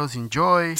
Enjoy.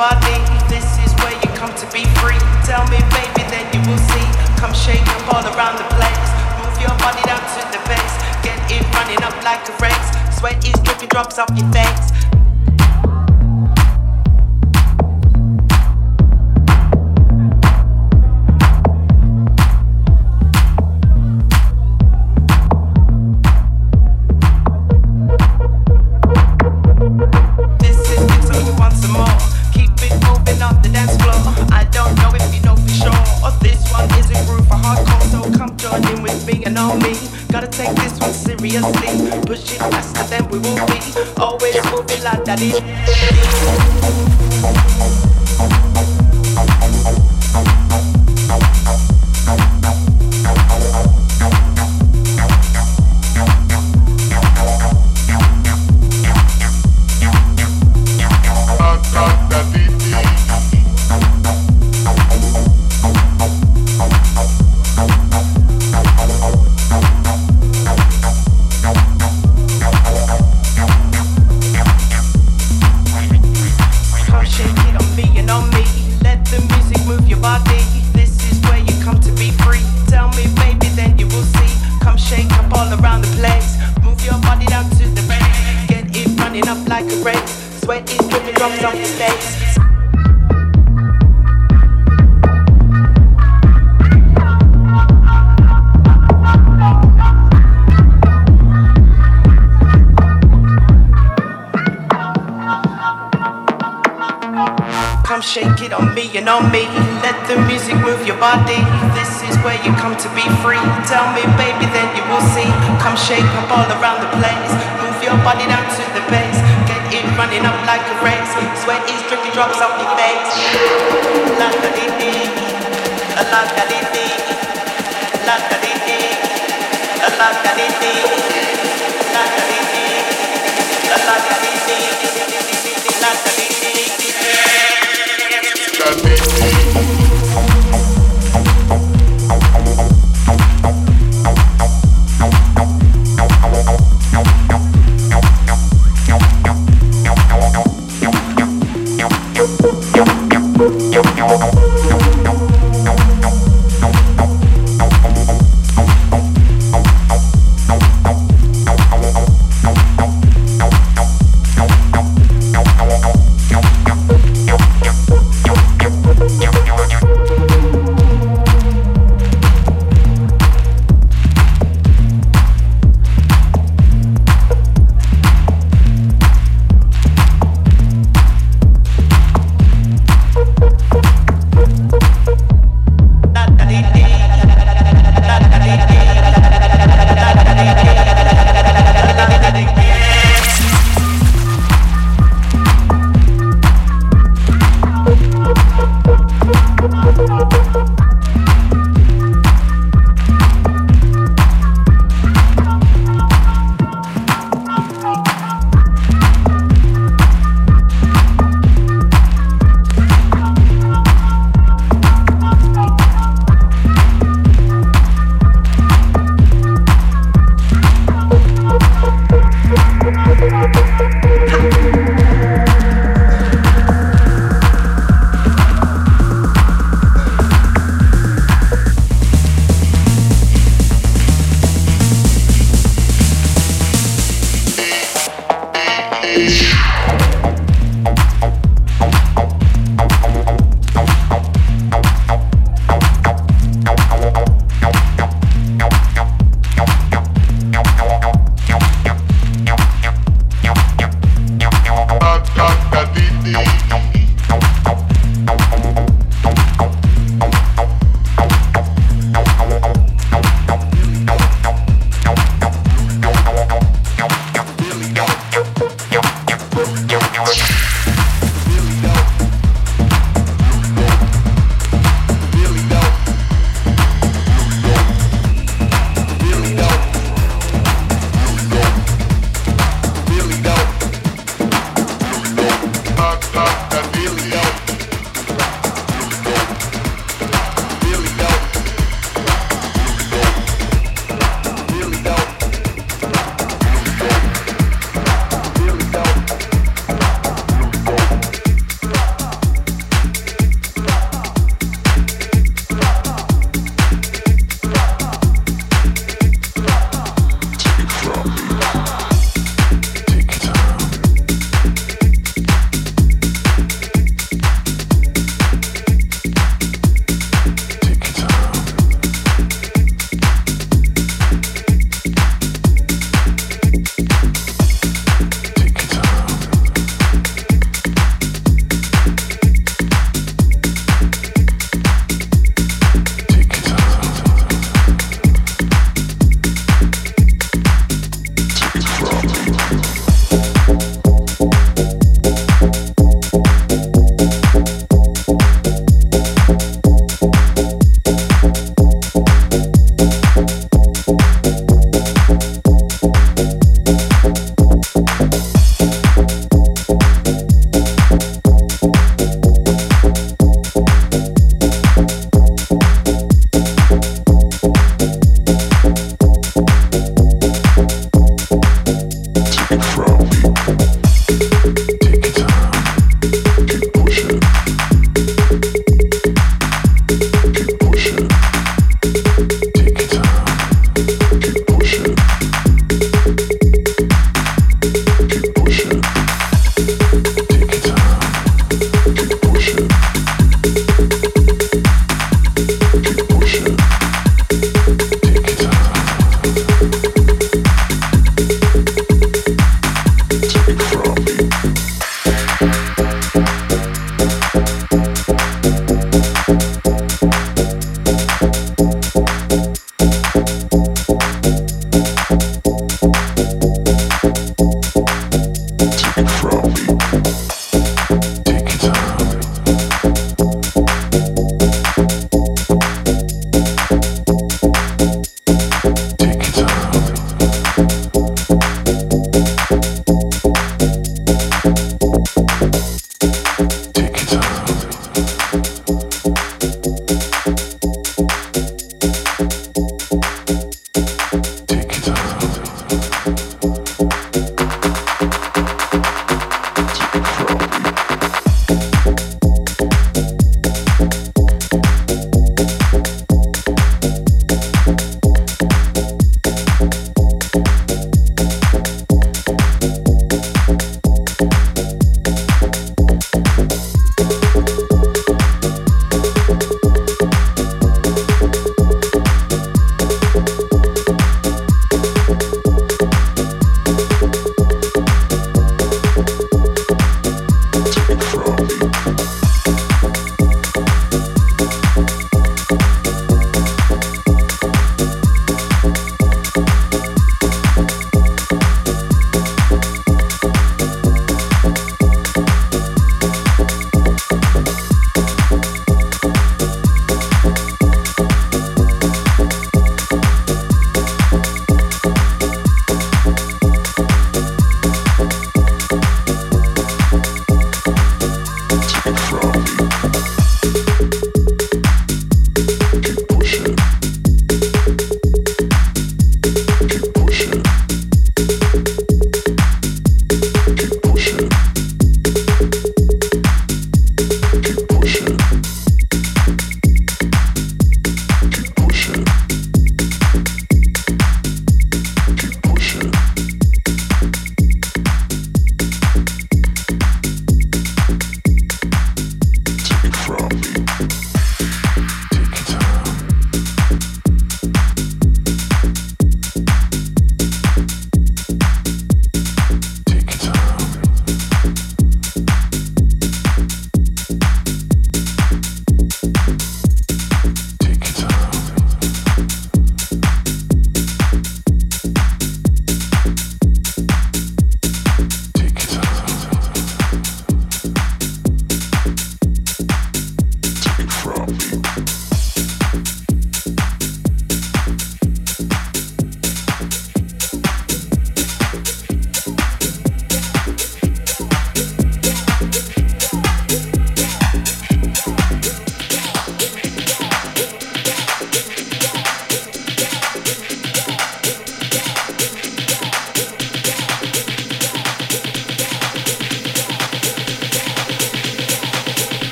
I this is where you come to be free. Tell me, baby, then you will see. Come shake all around the place. Move your body down to the bass. Get it running up like a race. Sweat is dripping, drops off your face.